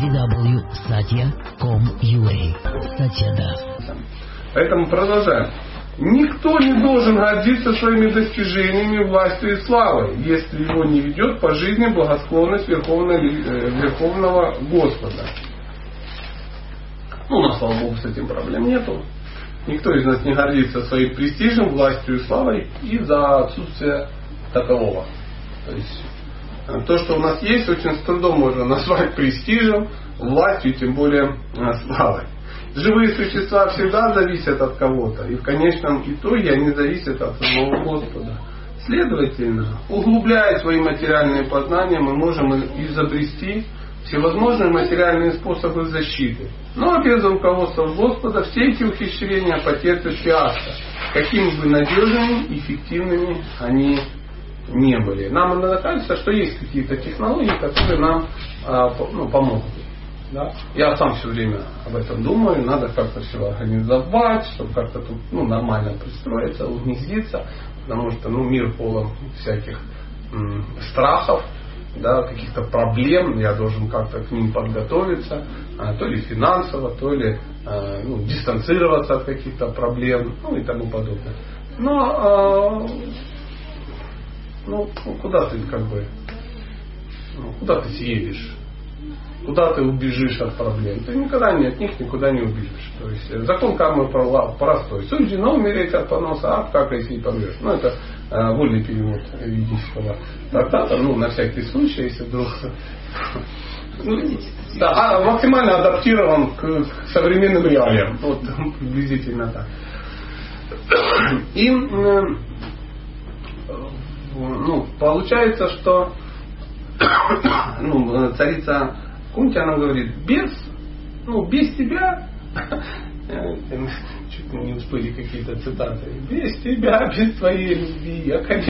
www.satya.com.ua Satya. Поэтому продолжаем. Никто не должен гордиться своими достижениями, властью и славой, если его не ведет по жизни благосклонность Верховного, э, Верховного Господа. Ну, у нас, слава Богу, с этим проблем нету. Никто из нас не гордится своим престижем, властью и славой из-за отсутствия такового. То есть то, что у нас есть, очень с трудом можно назвать престижем, властью, тем более э, славой. Живые существа всегда зависят от кого-то, и в конечном итоге они зависят от самого Господа. Следовательно, углубляя свои материальные познания, мы можем изобрести всевозможные материальные способы защиты. Но без руководства Господа все эти ухищрения потерпят фиаско, какими бы надежными и эффективными они не были. Нам иногда кажется, что есть какие-то технологии, которые нам а, ну, помогут. Да? Я сам все время об этом думаю, надо как-то все организовать, чтобы как-то тут ну, нормально пристроиться, угнездиться, потому что ну, мир полон всяких м, страхов, да, каких-то проблем, я должен как-то к ним подготовиться, а, то ли финансово, то ли а, ну, дистанцироваться от каких-то проблем, ну и тому подобное. Но а, ну, куда ты как бы, ну, куда ты съедешь? Куда ты убежишь от проблем? Ты никогда не, от них никуда не убежишь. То есть э, закон кармы простой. Суждено умереть от поноса, а как если и помрешь? Ну, это э, вольный перевод ведического трактата, ну, на всякий случай, если вдруг... Ну, да, а максимально адаптирован к, к современным реалиям. Вот приблизительно так. И э, ну, получается, что ну, царица Кунти, она говорит, без, ну, без тебя, чуть не успели какие-то цитаты, без тебя, без твоей любви, я, конечно,